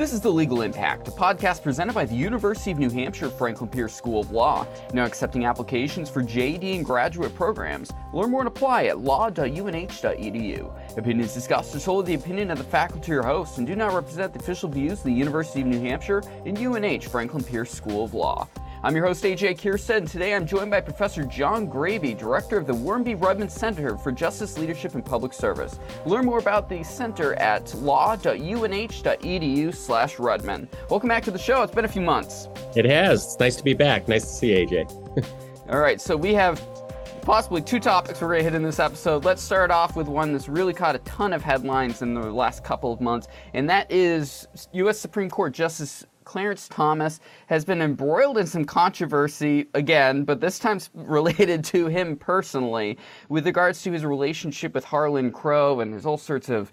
This is The Legal Impact, a podcast presented by the University of New Hampshire Franklin Pierce School of Law, now accepting applications for JD and graduate programs. Learn more and apply at law.unh.edu. Opinions discussed are solely the opinion of the faculty or hosts and do not represent the official views of the University of New Hampshire and UNH Franklin Pierce School of Law. I'm your host, AJ Kierstead, and today I'm joined by Professor John Greabe, Director of the Warren B. Rudman Center for Justice Leadership and Public Service. Learn more about the center at law.unh.edu slash Rudman. Welcome back to the show. It's been a few months. It has. It's nice to be back. Nice to see AJ. All right, so we have possibly two topics we're going to hit in this episode. Let's start off with one that's really caught a ton of headlines in the last couple of months, and that is U.S. Supreme Court Justice Clarence Thomas has been embroiled in some controversy again, but this time related to him personally, with regards to his relationship with Harlan Crow, and there's all sorts of.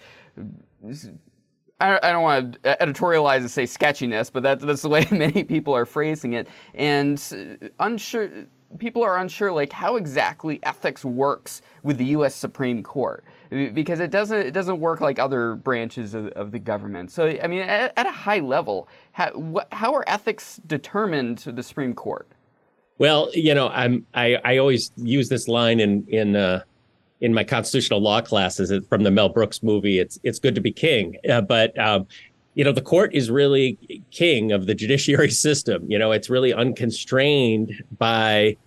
I don't want to editorialize and say sketchiness, but that's, that's the way many people are phrasing it. And uh, unsure, people are unsure, like how exactly ethics works with the U.S. Supreme Court because it doesn't it doesn't work like other branches of, of the government. So I mean, at, at a high level, how, how are ethics determined to the Supreme Court? Well, you know, I'm I, I always use this line in in uh, in my constitutional law classes from the Mel Brooks movie. It's it's good to be king, uh, but um, you know the court is really king of the judiciary system. You know, it's really unconstrained by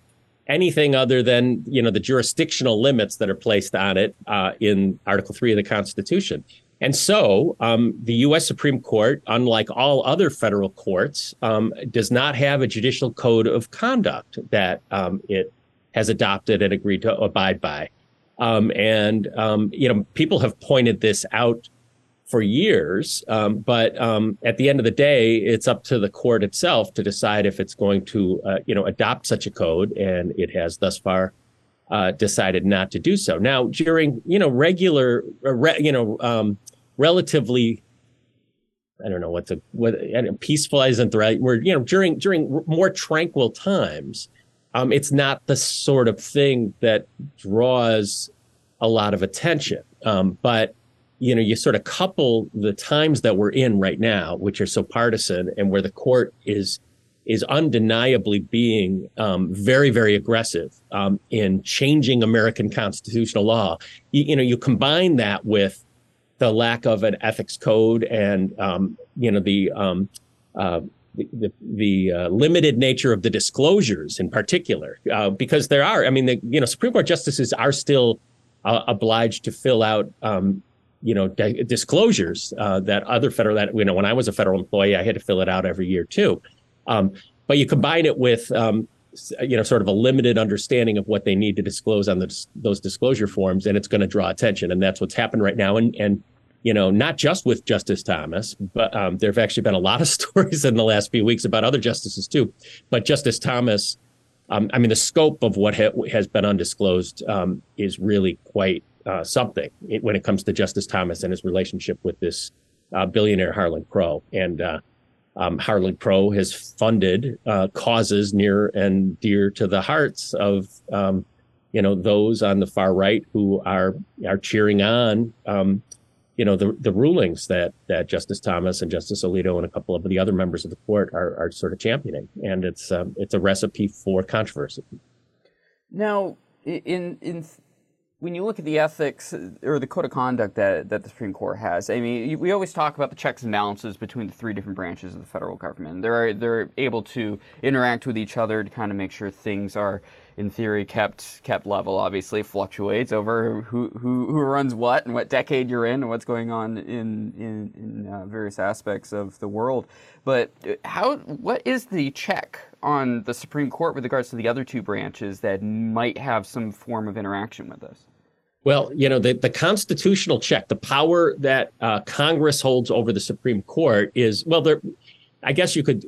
anything other than you know the jurisdictional limits that are placed on it uh, in Article Three of the Constitution. And so, um, the U.S. Supreme Court, unlike all other federal courts, um, does not have a judicial code of conduct that um, it has adopted and agreed to abide by. Um, and um, you know, people have pointed this out for years. Um, but um, at the end of the day, it's up to the court itself to decide if it's going to, uh, you know, adopt such a code, and it has thus far uh, decided not to do so. Now, during you know regular, uh, re, you know, um, relatively. I don't know what the what peaceful isn't the right word. You know, during during more tranquil times, um, it's not the sort of thing that draws a lot of attention. Um, but you know, you sort of couple the times that we're in right now, which are so partisan, and where the court is is undeniably being um, very, very aggressive um, in changing American constitutional law. You, you, know, you combine that with the lack of an ethics code and um, you know the um, uh, the, the, the uh, limited nature of the disclosures in particular, uh, because there are, I mean, the you know Supreme Court justices are still uh, obliged to fill out um, you know di- disclosures uh, that other federal that you know when I was a federal employee I had to fill it out every year too. Um, but you combine it with um, you know sort of a limited understanding of what they need to disclose on the, those disclosure forms, and it's going to draw attention, and that's what's happened right now. And and you know not just with Justice Thomas, but um, there have actually been a lot of stories in the last few weeks about other justices too. But Justice Thomas. Um, I mean, the scope of what ha- has been undisclosed um, is really quite uh, something when it comes to Justice Thomas and his relationship with this uh, billionaire Harlan Crow. And uh, um, Harlan Crow has funded uh, causes near and dear to the hearts of um, you know those on the far right who are are cheering on um, you know the the rulings that that Justice Thomas and Justice Alito and a couple of the other members of the court are are sort of championing, and it's um, it's a recipe for controversy. Now, in in when you look at the ethics or the code of conduct that, that the Supreme Court has, I mean, we always talk about the checks and balances between the three different branches of the federal government. They're they're able to interact with each other to kind of make sure things are, in theory, kept kept level. Obviously, fluctuates over who who, who runs what and what decade you're in and what's going on in in, in uh, various aspects of the world. But uh, how what is the check on the Supreme Court with regards to the other two branches that might have some form of interaction with this? Well, you know, the, the constitutional check, the power that uh, Congress holds over the Supreme Court is, well, there, I guess you could,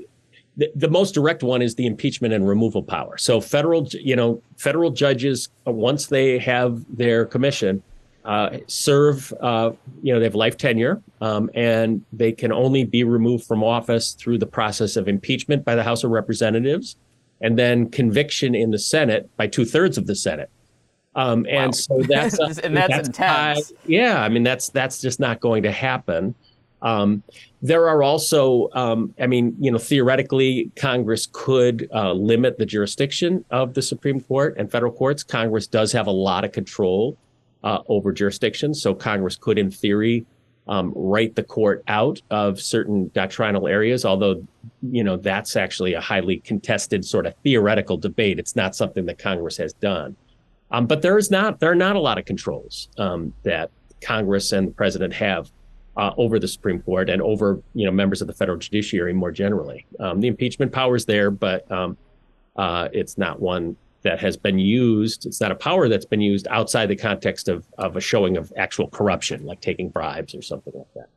the, the, most direct one is the impeachment and removal power. So federal, you know, federal judges, uh, once they have their commission, uh, serve, uh, you know, they have life tenure, um, and they can only be removed from office through the process of impeachment by the House of Representatives and then conviction in the Senate by two thirds of the Senate. Um, and wow. so that's and that's, that's intense. High, yeah, I mean that's that's just not going to happen. Um, there are also, um, I mean, you know, theoretically, Congress could uh, limit the jurisdiction of the Supreme Court and federal courts. Congress does have a lot of control uh, over jurisdictions, so Congress could, in theory, um, write the court out of certain doctrinal areas. Although, you know, that's actually a highly contested sort of theoretical debate. It's not something that Congress has done. Um, but there is not there are not a lot of controls um, that Congress and the president have uh, over the Supreme Court and over you know members of the federal judiciary more generally. Um, the impeachment power is there, but um, uh, it's not one that has been used. It's not a power that's been used outside the context of of a showing of actual corruption, like taking bribes or something like that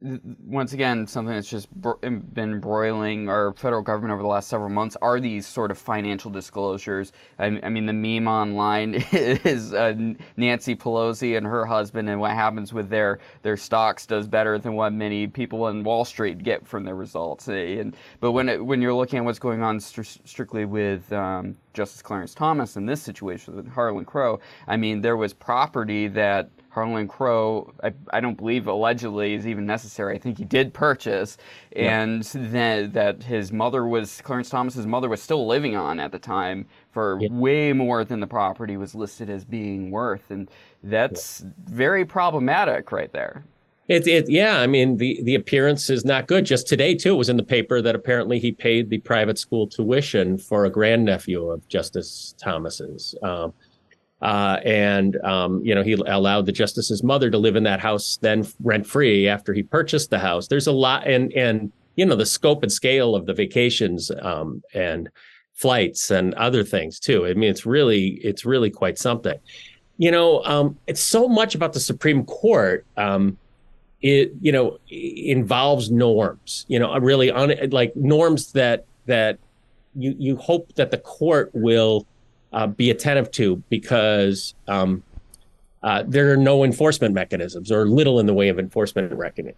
once again, something that's just been broiling our federal government over the last several months are these sort of financial disclosures. I, mean, the meme online is uh, Nancy Pelosi and her husband, and what happens with their their stocks does better than what many people on Wall Street get from their results. And but when it, when you're looking at what's going on strictly with um, Justice Clarence Thomas in this situation with Harlan Crow, I mean, there was property that Harlan Crow, I, I, don't believe allegedly is even necessary. I think he did purchase, and then that his mother was Clarence Thomas's mother was still living on at the time for way more than the property was listed as being worth, and that's very problematic right there. It, it, yeah, I mean, the, the appearance is not good. Just today, too, it was in the paper that apparently he paid the private school tuition for a grandnephew of Justice Thomas's. Um, uh, and um, you know he allowed the justice's mother to live in that house then rent free after he purchased the house. There's a lot, and and you know the scope and scale of the vacations um, and flights and other things too. I mean, it's really it's really quite something. You know, um, it's so much about the Supreme Court. It you know involves norms. You know, really on like norms that that you you hope that the court will uh, be attentive to because um, uh, there are no enforcement mechanisms or little in the way of enforcement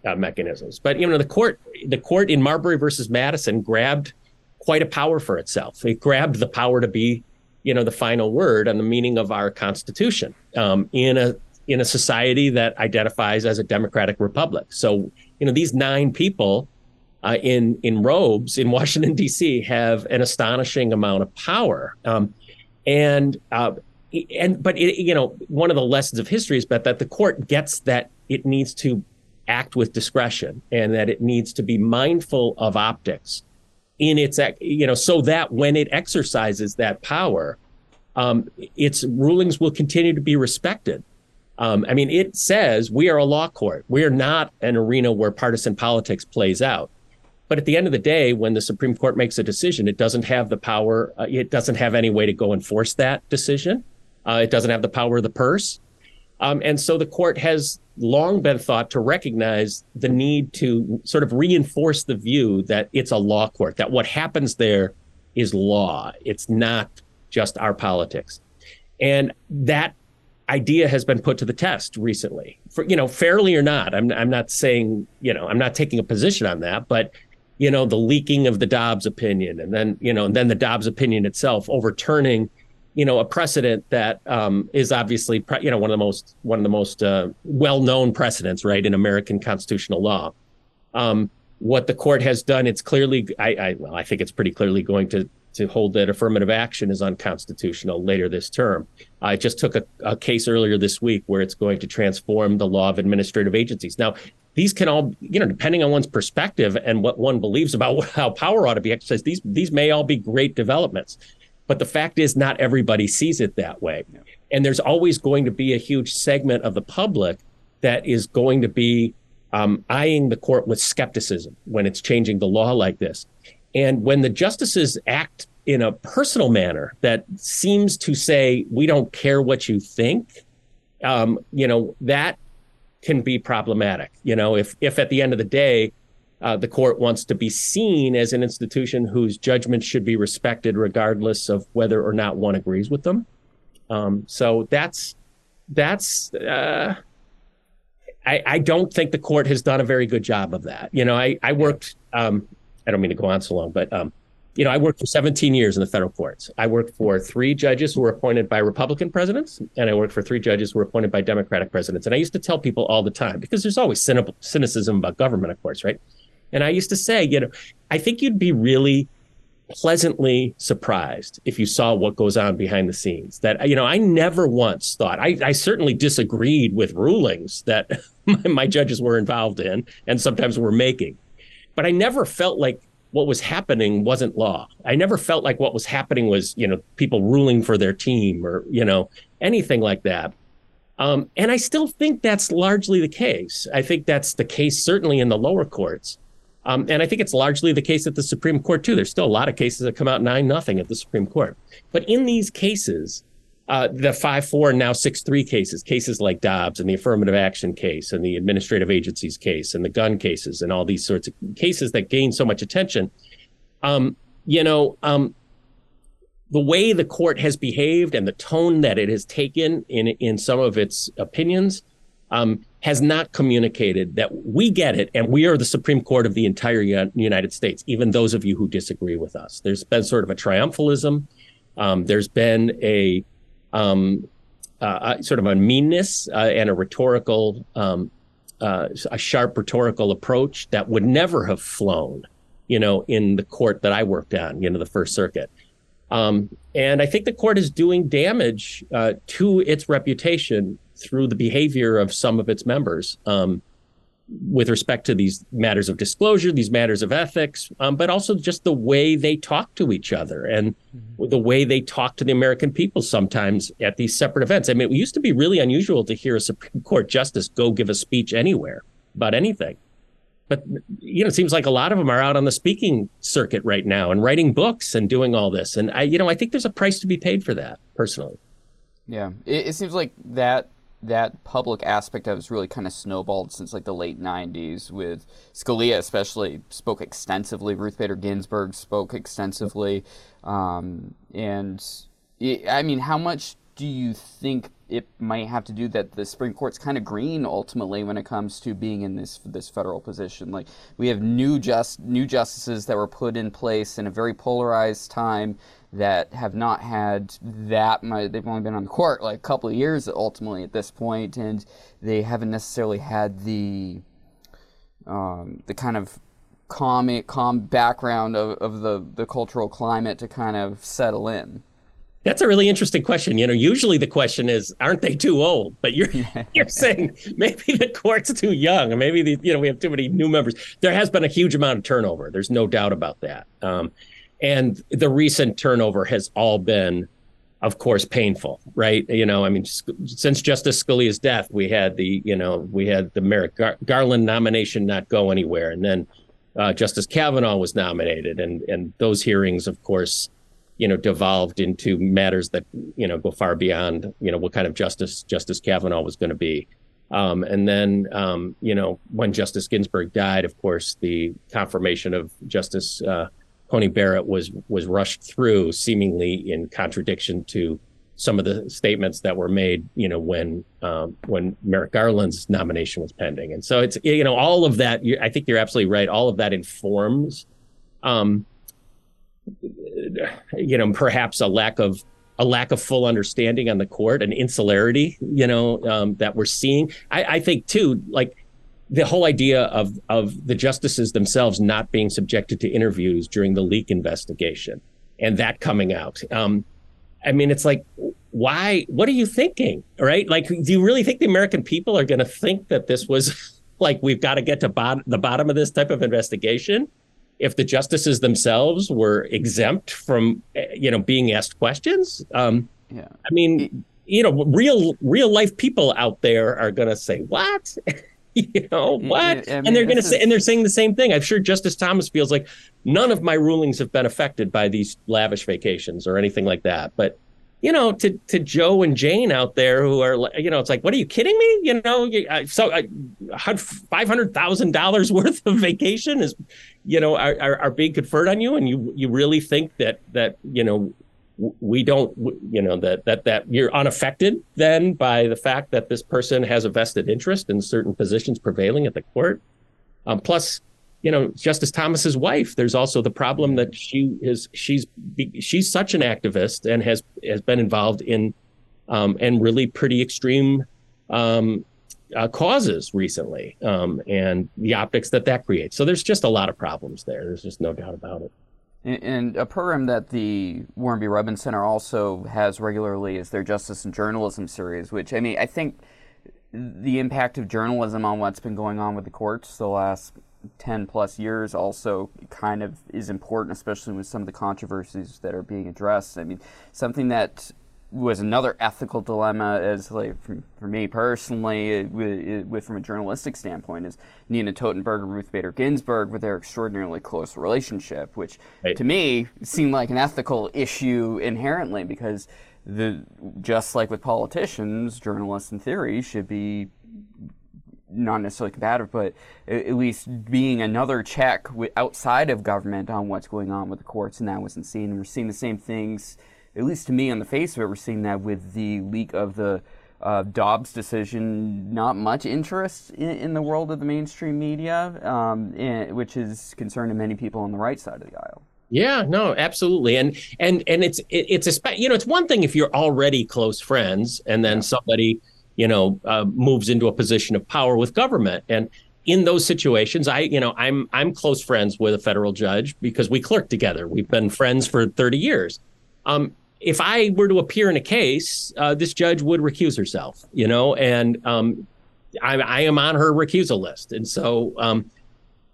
uh, mechanisms. But you know, the court, the court in Marbury versus Madison grabbed quite a power for itself. It grabbed the power to be, you know, the final word on the meaning of our Constitution um, in a in a society that identifies as a democratic republic. So you know, these nine people. Uh, in in robes in Washington D.C. have an astonishing amount of power. Um, and uh, and but it, you know one of the lessons of history is that that the court gets that it needs to act with discretion and that it needs to be mindful of optics in its you know so that when it exercises that power um, its rulings will continue to be respected um, i mean it says we are a law court we are not an arena where partisan politics plays out but at the end of the day, when the Supreme Court makes a decision, it doesn't have the power, uh, it doesn't have any way to go enforce that decision. Uh, it doesn't have the power of the purse. Um, and so the court has long been thought to recognize the need to sort of reinforce the view that it's a law court, that what happens there is law. It's not just our politics. And that idea has been put to the test recently, for, you know, fairly or not. I'm, I'm not saying, you know, I'm not taking a position on that, but you know, the leaking of the Dobbs opinion, and then you know, and then the Dobbs opinion itself overturning, you know, a precedent that um, is obviously, you know, one of the most one of the most uh, well-known precedents, right, in American constitutional law. Um, what the court has done, it's clearly, I, I, well, I think it's pretty clearly going to to hold that affirmative action is unconstitutional later this term. I just took a, a, case earlier this week where it's going to transform the law of administrative agencies. Now, these can all, you know, depending on one's perspective and what one believes about how power ought to be exercised, these these may all be great developments. But the fact is, not everybody sees it that way. Yeah. And there's always going to be a huge segment of the public that is going to be um, eyeing the court with skepticism when it's changing the law like this. And when the justices act in a personal manner that seems to say, we don't care what you think, um, you know, that can be problematic. You know, if if at the end of the day, uh, the court wants to be seen as an institution whose judgment should be respected regardless of whether or not one agrees with them. Um, so that's that's. Uh, I, I don't think the court has done a very good job of that. You know, I I worked. Um, I don't mean to go on so long, but um, you know, I worked for 17 years in the federal courts. I worked for three judges who were appointed by Republican presidents, and I worked for three judges who were appointed by Democratic presidents. And I used to tell people all the time, because there's always cynicism about government, of course, right? And I used to say, you know, I think you'd be really pleasantly surprised if you saw what goes on behind the scenes. That, you know, I never once thought, I, I certainly disagreed with rulings that my, my judges were involved in and sometimes were making. But I never felt like what was happening wasn't law. I never felt like what was happening was, you know, people ruling for their team or, you know, anything like that. Um, and I still think that's largely the case. I think that's the case certainly in the lower courts. Um, and I think it's largely the case at the Supreme Court too. There's still a lot of cases that come out nine nothing at the Supreme Court. But in these cases, uh, the five four and now six three cases, cases like Dobbs and the affirmative action case and the administrative agencies case and the gun cases and all these sorts of cases that gain so much attention. Um, you know, um, the way the court has behaved and the tone that it has taken in in some of its opinions um, has not communicated that we get it and we are the Supreme Court of the entire United States, even those of you who disagree with us. There's been sort of a triumphalism. Um, there's been a um, uh, sort of a meanness uh, and a rhetorical, um, uh, a sharp rhetorical approach that would never have flown, you know, in the court that I worked on, you know, the First Circuit. Um, and I think the court is doing damage uh, to its reputation through the behavior of some of its members um, with respect to these matters of disclosure, these matters of ethics, um, but also just the way they talk to each other and mm-hmm. the way they talk to the American people sometimes at these separate events. I mean, it used to be really unusual to hear a Supreme Court justice go give a speech anywhere about anything. But you know, it seems like a lot of them are out on the speaking circuit right now and writing books and doing all this. And I, you know, I think there's a price to be paid for that personally. Yeah, it, it seems like that that public aspect of has really kind of snowballed since like the late 90s with Scalia especially spoke extensively. Ruth Bader Ginsburg spoke extensively. Um, and it, I mean how much do you think it might have to do that the Supreme Court's kind of green ultimately when it comes to being in this this federal position like we have new just new justices that were put in place in a very polarized time that have not had that much. They've only been on the court like a couple of years ultimately at this point, and they haven't necessarily had the um, the kind of calm, calm background of, of the, the cultural climate to kind of settle in. That's a really interesting question. You know, usually the question is, aren't they too old? But you're you're saying maybe the court's too young, or maybe the, you know we have too many new members. There has been a huge amount of turnover. There's no doubt about that. Um, and the recent turnover has all been of course painful right you know i mean since justice scalia's death we had the you know we had the merrick Gar- garland nomination not go anywhere and then uh, justice kavanaugh was nominated and and those hearings of course you know devolved into matters that you know go far beyond you know what kind of justice justice kavanaugh was going to be um, and then um, you know when justice ginsburg died of course the confirmation of justice uh, Coney Barrett was was rushed through, seemingly in contradiction to some of the statements that were made, you know, when um, when Merrick Garland's nomination was pending, and so it's you know all of that. I think you're absolutely right. All of that informs, um, you know, perhaps a lack of a lack of full understanding on the court, an insularity, you know, um, that we're seeing. I, I think too, like the whole idea of of the justices themselves not being subjected to interviews during the leak investigation and that coming out. Um, I mean, it's like, why? What are you thinking? Right? Like, do you really think the American people are going to think that this was like we've got to get to bot- the bottom of this type of investigation? If the justices themselves were exempt from, you know, being asked questions, um, yeah. I mean, you know, real real life people out there are going to say, "What?" you know what? I mean, and they're going to say, and they're saying the same thing. I'm sure Justice Thomas feels like none of my rulings have been affected by these lavish vacations or anything like that. But you know, to to Joe and Jane out there who are, you know, it's like, what are you kidding me? You know, so uh, five hundred thousand dollars worth of vacation is, you know, are, are, are being conferred on you, and you you really think that that you know we don't you know that that that you're unaffected then by the fact that this person has a vested interest in certain positions prevailing at the court um, plus you know Justice Thomas's wife. There's also the problem that she is she's she's such an activist and has has been involved in um, and really pretty extreme um, uh, causes recently, um, and the optics that that creates. So there's just a lot of problems there. There's just no doubt about it. And a program that the Warren B. Rudman Center also has regularly is their Justice and Journalism series, which I mean I think the impact of journalism on what's been going on with the courts the last 10 plus years also kind of is important, especially with some of the controversies that are being addressed. I mean, something that was another ethical dilemma as like for, for me personally with, with, from a journalistic standpoint is Nina Totenberg and Ruth Bader Ginsburg with their extraordinarily close relationship which right. to me seemed like an ethical issue inherently because the just like with politicians journalists in theory should be not necessarily combative, but at least being another check outside of government on what's going on with the courts, and that wasn't seen. And we're seeing the same things at least to me on the face of it, we're seeing that with the leak of the uh, Dobbs decision, not much interest in, in, the world of the mainstream media, um, in, which is concerning many people on the right side of the aisle. Yeah, no, absolutely, and and and it's it, it's a you know it's one thing if you're already close friends and then yeah. somebody you know uh, moves into a position of power with government. And in those situations i you know i'm i'm close friends with a federal judge because we clerk together. We've been friends for 30 years. Um, if I were to appear in a case, uh, this judge would recuse herself, you know, and um, I, I, am on her recusal list. And so, um,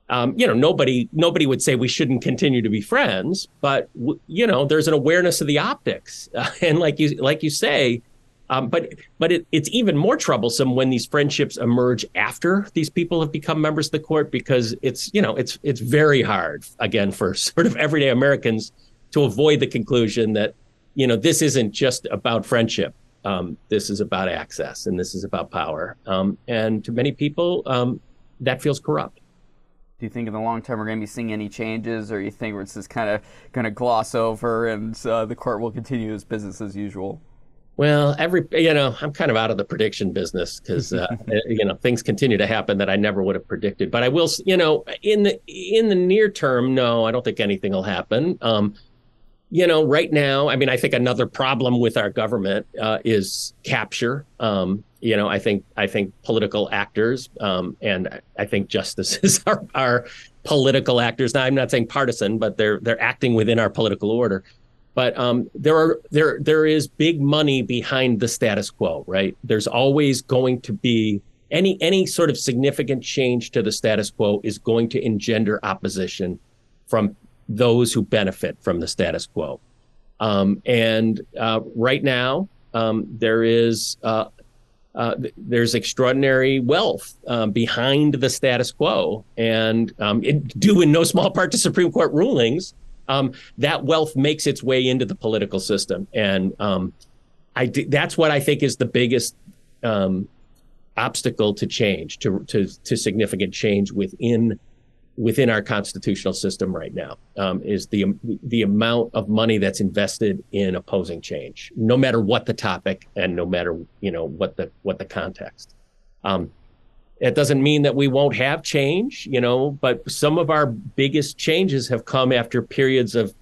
um, you know, nobody nobody would say we shouldn't continue to be friends, but you know, there's an awareness of the optics, uh, and like you like you say, um, but but it, it's even more troublesome when these friendships emerge after these people have become members of the court because it's you know it's it's very hard again for sort of everyday Americans to avoid the conclusion that you know, this isn't just about friendship. Um, this is about access and this is about power. Um, and to many people, um, that feels corrupt. Do you think in the long term we're going to be seeing any changes, or you think it's just kind of going to gloss over and uh, the court will continue its business as usual? Well, every you know, I'm kind of out of the prediction business because uh, you know things continue to happen that I never would have predicted. But I will, you know, in the in the near term, no, I don't think anything will happen. Um, you know, right now, I mean, I think another problem with our government uh, is capture. Um, you know, I think I think political actors um, and I think justices are, are political actors. Now, I'm not saying partisan, but they're they're acting within our political order. But um, there are there there is big money behind the status quo, right? There's always going to be any any sort of significant change to the status quo is going to engender opposition from those who benefit from the status quo. Um, and uh, right now, um, there is uh, uh, there's extraordinary wealth um, behind the status quo, and um, it, due in no small part to Supreme Court rulings, um, that wealth makes its way into the political system, and um, I that's what I think is the biggest obstacle to change, to, to to significant change within within our constitutional system right now um, is the the amount of money that's invested in opposing change, no matter what the topic and no matter you know what the what the context. Um, it doesn't mean that we won't have change, you know, but some of our biggest changes have come after periods of,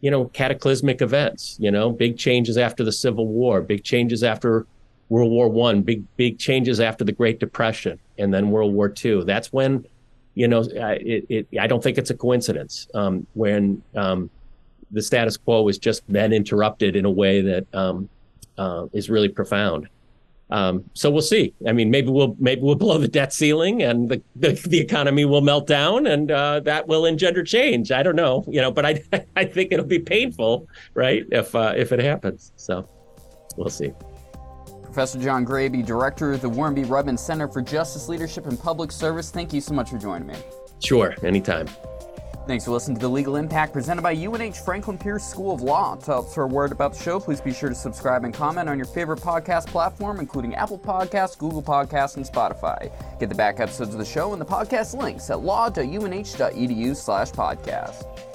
you know, cataclysmic events. You know, big changes after the Civil War, big changes after World War One, big big changes after the Great Depression, and then World War Two. That's when you know, it, it, I don't think it's a coincidence um, when um, the status quo has just been interrupted in a way that um, uh, is really profound. Um, so we'll see. I mean, maybe we'll maybe we'll blow the debt ceiling and the the, the economy will melt down and uh, that will engender change. I don't know, you know, but I I think it'll be painful, right? If uh, if it happens. So we'll see. Professor John Greabe, Director of the Warren B. Rudman Center for Justice Leadership and Public Service, thank you so much for joining me. Sure, anytime. Thanks for listening to The Legal Impact presented by UNH Franklin Pierce School of Law. To help spread word about the show, please be sure to subscribe and comment on your favorite podcast platform, including Apple Podcasts, Google Podcasts, and Spotify. Get the back episodes of the show and the podcast links at law.unh.edu slash podcast.